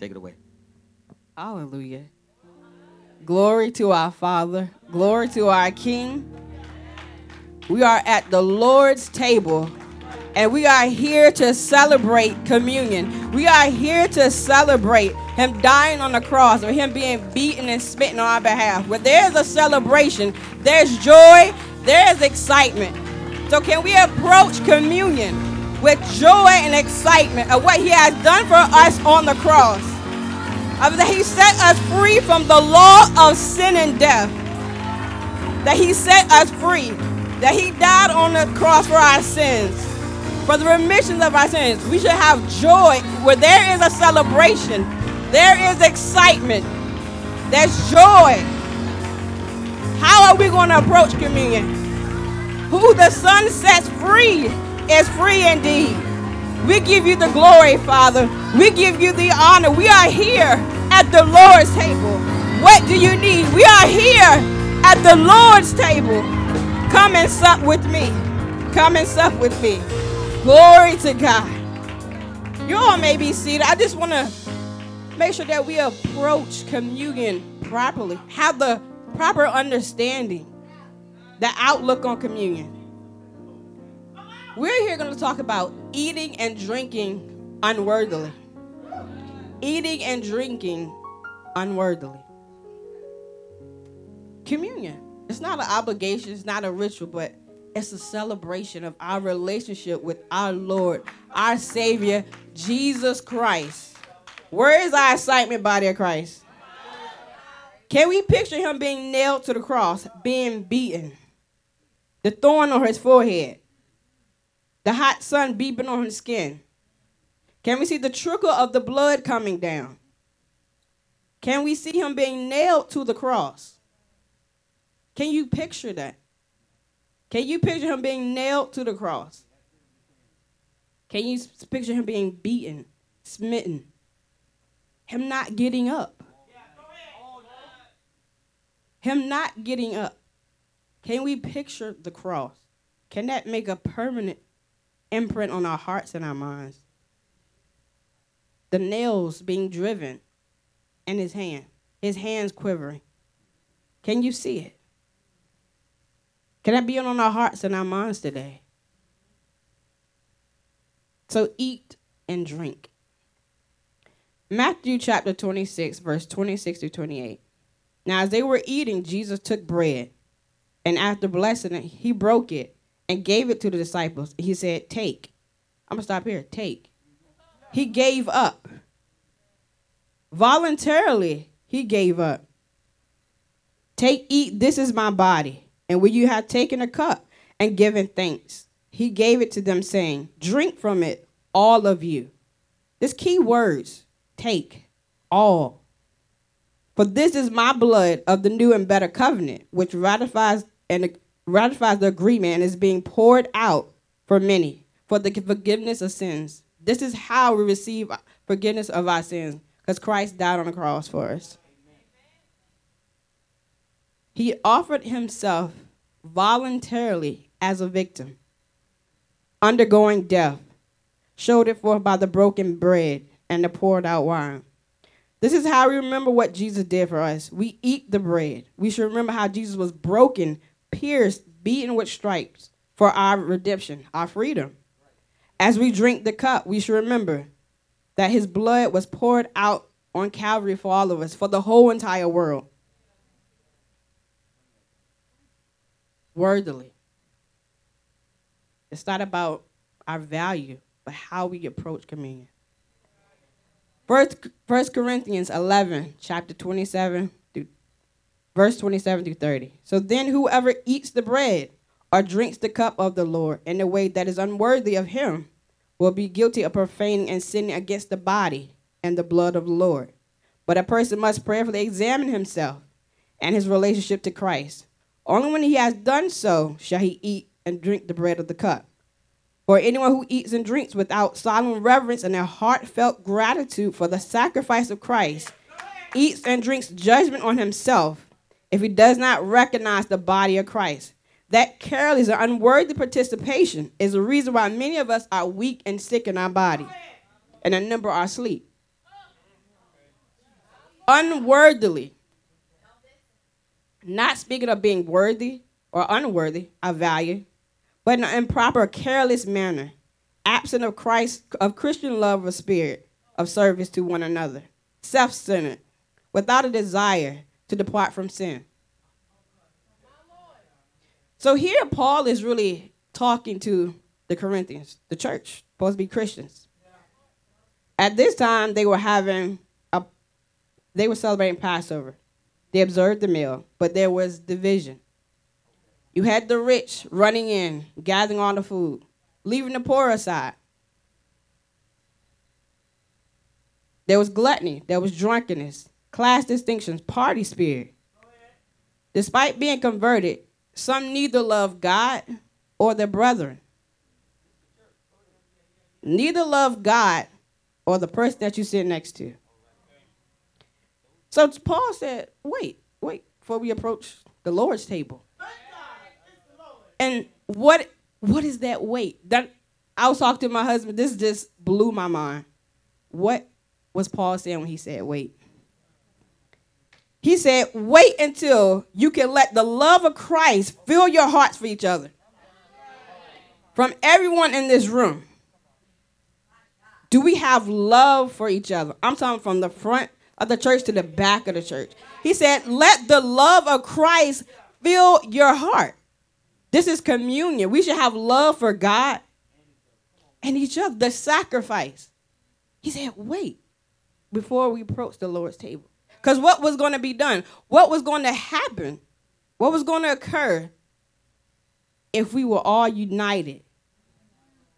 Take it away. Hallelujah. Glory to our Father. Glory to our King. We are at the Lord's table and we are here to celebrate communion. We are here to celebrate Him dying on the cross or Him being beaten and smitten on our behalf. Where there's a celebration, there's joy, there's excitement. So, can we approach communion with joy and excitement of what He has done for us on the cross? That He set us free from the law of sin and death. That He set us free. That He died on the cross for our sins for the remission of our sins. We should have joy where there is a celebration, there is excitement, there's joy. How are we going to approach communion? Who the Son sets free is free indeed. We give you the glory, Father. We give you the honor. We are here at the Lord's table. What do you need? We are here at the Lord's table. Come and sup with me. Come and sup with me. Glory to God. You all may be seated. I just want to make sure that we approach communion properly, have the proper understanding, the outlook on communion. We're here going to talk about eating and drinking unworthily. Eating and drinking unworthily. Communion. It's not an obligation, it's not a ritual, but it's a celebration of our relationship with our Lord, our Savior, Jesus Christ. Where is our excitement, body of Christ? Can we picture him being nailed to the cross, being beaten? The thorn on his forehead, the hot sun beeping on his skin. Can we see the trickle of the blood coming down? Can we see him being nailed to the cross? Can you picture that? Can you picture him being nailed to the cross? Can you picture him being beaten, smitten? Him not getting up. Him not getting up. Can we picture the cross? Can that make a permanent imprint on our hearts and our minds? The nails being driven in his hand, his hands quivering. Can you see it? Can that be on our hearts and our minds today? So eat and drink. Matthew chapter 26, verse 26 to 28. Now, as they were eating, Jesus took bread, and after blessing it, he broke it and gave it to the disciples. He said, Take. I'm going to stop here. Take. He gave up. Voluntarily, he gave up. Take, eat, this is my body. And when you have taken a cup and given thanks, he gave it to them, saying, Drink from it, all of you. This key words take, all. For this is my blood of the new and better covenant, which ratifies and ratifies the agreement and is being poured out for many for the forgiveness of sins. This is how we receive forgiveness of our sins, because Christ died on the cross for us. He offered himself voluntarily as a victim, undergoing death, showed it forth by the broken bread and the poured out wine. This is how we remember what Jesus did for us. We eat the bread. We should remember how Jesus was broken, pierced, beaten with stripes for our redemption, our freedom. As we drink the cup, we should remember that his blood was poured out on Calvary for all of us, for the whole entire world. worthily. It's not about our value, but how we approach communion. First, First Corinthians 11, chapter 27, through, verse 27 through 30. So then whoever eats the bread or drinks the cup of the Lord in a way that is unworthy of him will be guilty of profaning and sinning against the body and the blood of the Lord. But a person must prayerfully examine himself and his relationship to Christ. Only when he has done so shall he eat and drink the bread of the cup. For anyone who eats and drinks without solemn reverence and a heartfelt gratitude for the sacrifice of Christ eats and drinks judgment on himself if he does not recognize the body of Christ. That careless or unworthy participation is the reason why many of us are weak and sick in our body, and a number are asleep. unworthily. Not speaking of being worthy or unworthy of value, but in an improper, careless manner, absent of Christ, of Christian love or spirit of service to one another, self centered, without a desire to depart from sin. So here, Paul is really talking to the Corinthians, the church, supposed to be Christians. At this time, they were having a, they were celebrating Passover. They observed the meal, but there was division. You had the rich running in, gathering all the food, leaving the poor aside. There was gluttony, there was drunkenness, class distinctions, party spirit. Despite being converted, some neither love God or their brethren. Neither love God or the person that you sit next to. So Paul said, wait, wait, before we approach the Lord's table. And what what is that wait? That I was talking to my husband, this just blew my mind. What was Paul saying when he said wait? He said, wait until you can let the love of Christ fill your hearts for each other. From everyone in this room. Do we have love for each other? I'm talking from the front of the church to the back of the church. He said, let the love of Christ fill your heart. This is communion. We should have love for God and each other, the sacrifice. He said, wait before we approach the Lord's table. Because what was going to be done? What was going to happen? What was going to occur if we were all united?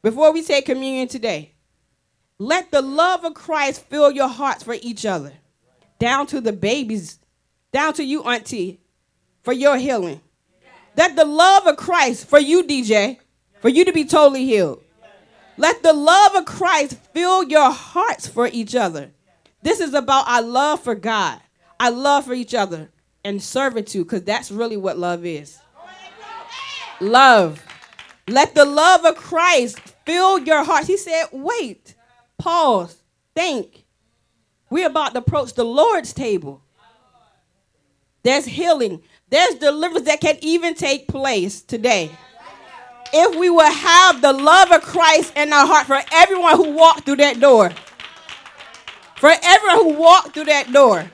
Before we take communion today, let the love of Christ fill your hearts for each other, down to the babies, down to you, Auntie, for your healing. Let the love of Christ for you, DJ, for you to be totally healed. Let the love of Christ fill your hearts for each other. This is about our love for God, our love for each other, and servitude, because that's really what love is. Love. Let the love of Christ fill your hearts. He said, wait, pause, think. We're about to approach the Lord's table. There's healing, there's deliverance that can even take place today. If we will have the love of Christ in our heart for everyone who walked through that door for everyone who walked through that door.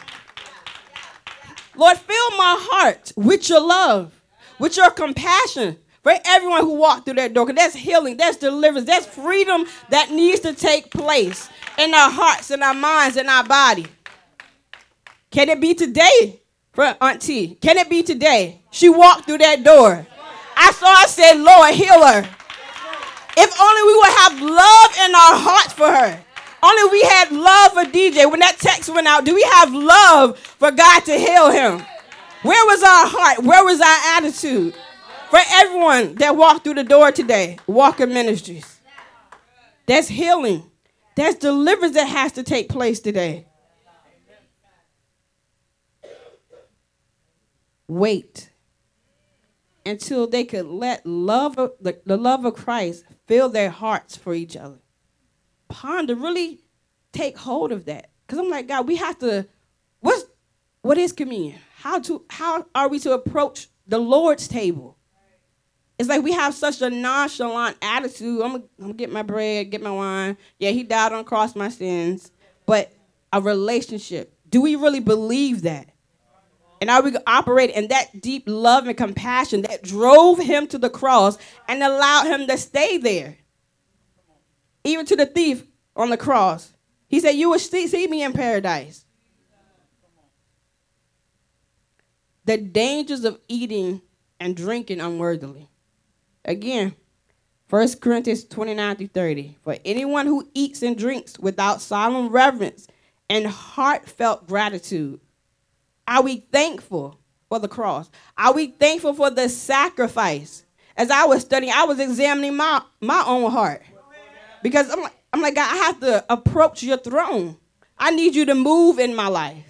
Lord, fill my heart with your love, with your compassion for everyone who walked through that door. Because that's healing, that's deliverance, that's freedom that needs to take place in our hearts, in our minds, in our body. Can it be today for Auntie? Can it be today? She walked through that door. I saw I said, Lord, heal her. If only we would have love in our hearts for her. Only we had love for DJ. When that text went out, do we have love for God to heal him? Where was our heart? Where was our attitude? For everyone that walked through the door today, Walker Ministries. That's healing. That's deliverance that has to take place today. Wait until they could let love the, the love of Christ fill their hearts for each other ponder, really take hold of that. Because I'm like, God, we have to, what's, what is communion? How to how are we to approach the Lord's table? It's like we have such a nonchalant attitude. I'm gonna, get my bread, get my wine. Yeah, he died on cross my sins. But a relationship, do we really believe that? And are we operate in that deep love and compassion that drove him to the cross and allowed him to stay there? Even to the thief on the cross. He said, You will see, me in paradise. The dangers of eating and drinking unworthily. Again, 1 Corinthians 29 through 30. For anyone who eats and drinks without solemn reverence and heartfelt gratitude, are we thankful for the cross? Are we thankful for the sacrifice? As I was studying, I was examining my, my own heart. Because I'm like, I'm like, God, I have to approach your throne. I need you to move in my life.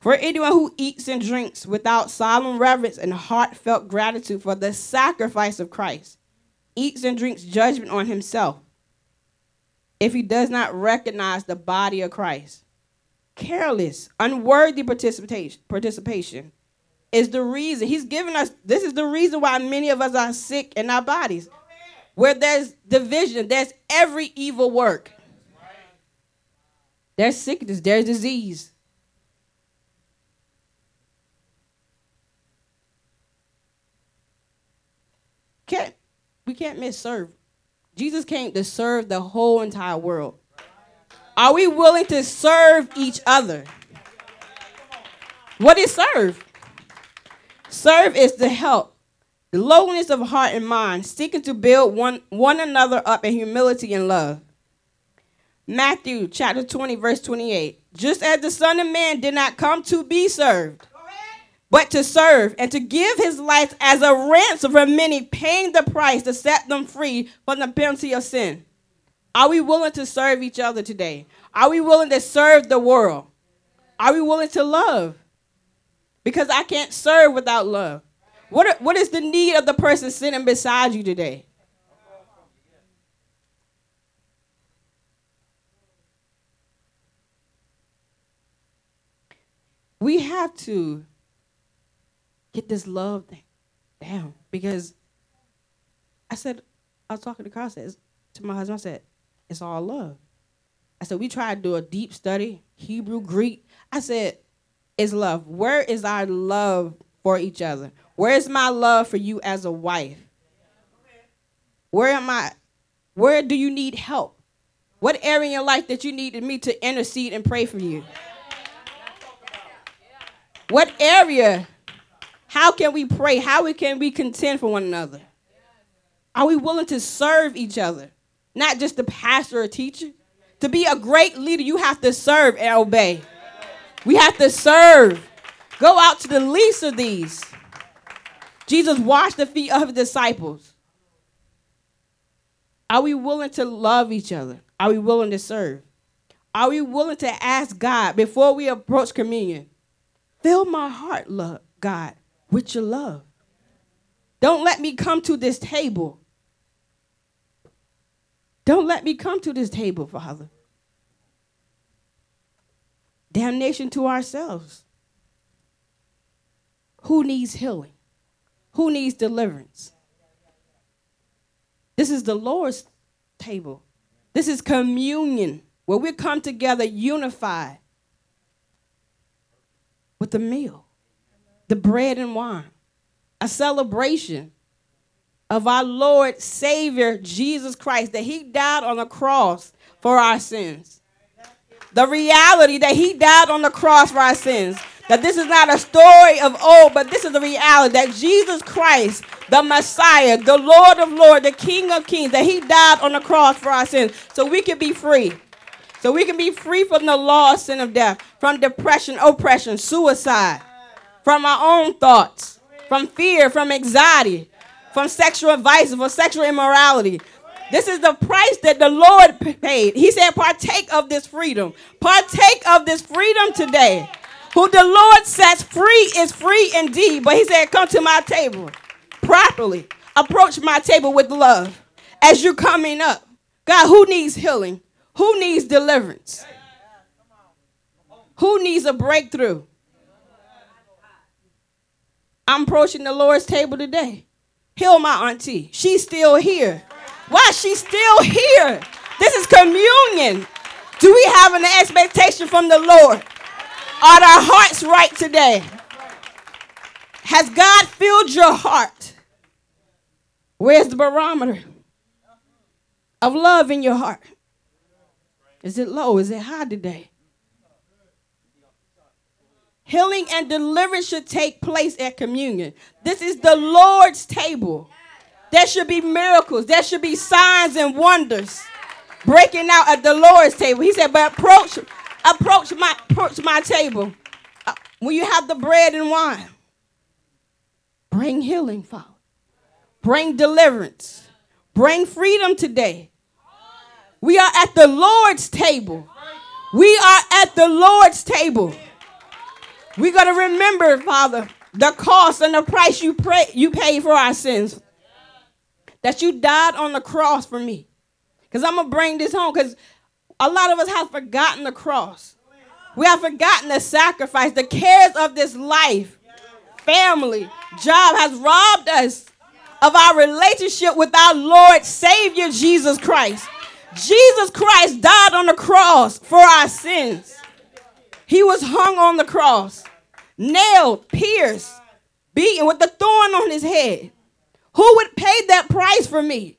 For anyone who eats and drinks without solemn reverence and heartfelt gratitude for the sacrifice of Christ, eats and drinks judgment on himself, if he does not recognize the body of Christ. Careless, unworthy participation, participation is the reason. He's given us, this is the reason why many of us are sick in our bodies. Where there's division, there's every evil work. There's sickness, there's disease. Can't we can't miss serve. Jesus came to serve the whole entire world. Are we willing to serve each other? What is serve? Serve is to help, the lowliness of heart and mind, seeking to build one, one another up in humility and love. Matthew chapter 20, verse 28. Just as the Son of Man did not come to be served, but to serve and to give his life as a ransom for many, paying the price to set them free from the penalty of sin. Are we willing to serve each other today? Are we willing to serve the world? Are we willing to love? Because I can't serve without love. What, are, what is the need of the person sitting beside you today? We have to get this love thing down because I said, I was talking to Carl, to my husband, I said, it's all love. I said, we tried to do a deep study, Hebrew, Greek. I said, it's love. Where is our love for each other? Where is my love for you as a wife? Where am I? Where do you need help? What area in your life that you needed me to intercede and pray for you? What area how can we pray? How can we contend for one another? Are we willing to serve each other? Not just the pastor or teacher. To be a great leader, you have to serve and obey. We have to serve. Go out to the least of these. Jesus washed the feet of his disciples. Are we willing to love each other? Are we willing to serve? Are we willing to ask God before we approach communion? Fill my heart, love, God, with your love. Don't let me come to this table. Don't let me come to this table, Father. Damnation to ourselves. Who needs healing? Who needs deliverance? This is the Lord's table. This is communion where we come together unified with the meal the bread and wine, a celebration of our Lord Savior Jesus Christ, that He died on the cross for our sins. The reality that He died on the cross for our sins. That this is not a story of old, but this is the reality that Jesus Christ, the Messiah, the Lord of Lords, the King of Kings, that He died on the cross for our sins so we can be free. So we can be free from the law of sin of death, from depression, oppression, suicide, from our own thoughts, from fear, from anxiety, from sexual vice, from sexual immorality. This is the price that the Lord paid. He said, Partake of this freedom. Partake of this freedom today. Who the Lord sets free is free indeed. But He said, Come to my table properly. Approach my table with love as you're coming up. God, who needs healing? Who needs deliverance? Who needs a breakthrough? I'm approaching the Lord's table today. Heal my auntie. She's still here. Why? She's still here. This is communion. Do we have an expectation from the Lord? Are our hearts right today? Has God filled your heart? Where's the barometer of love in your heart? Is it low? Is it high today? Healing and deliverance should take place at communion. This is the Lord's table. There should be miracles. There should be signs and wonders breaking out at the Lord's table. He said, but approach, approach my, approach my table. Uh, when you have the bread and wine, bring healing, Father. Bring deliverance. Bring freedom today. We are at the Lord's table. We are at the Lord's table. We got to remember, Father, the cost and the price you pray you paid for our sins. That you died on the cross for me. Because I'm going to bring this home because a lot of us have forgotten the cross. We have forgotten the sacrifice, the cares of this life, family, job has robbed us of our relationship with our Lord Savior Jesus Christ. Jesus Christ died on the cross for our sins. He was hung on the cross, nailed, pierced, beaten with the thorn on his head. Who would pay that price for me?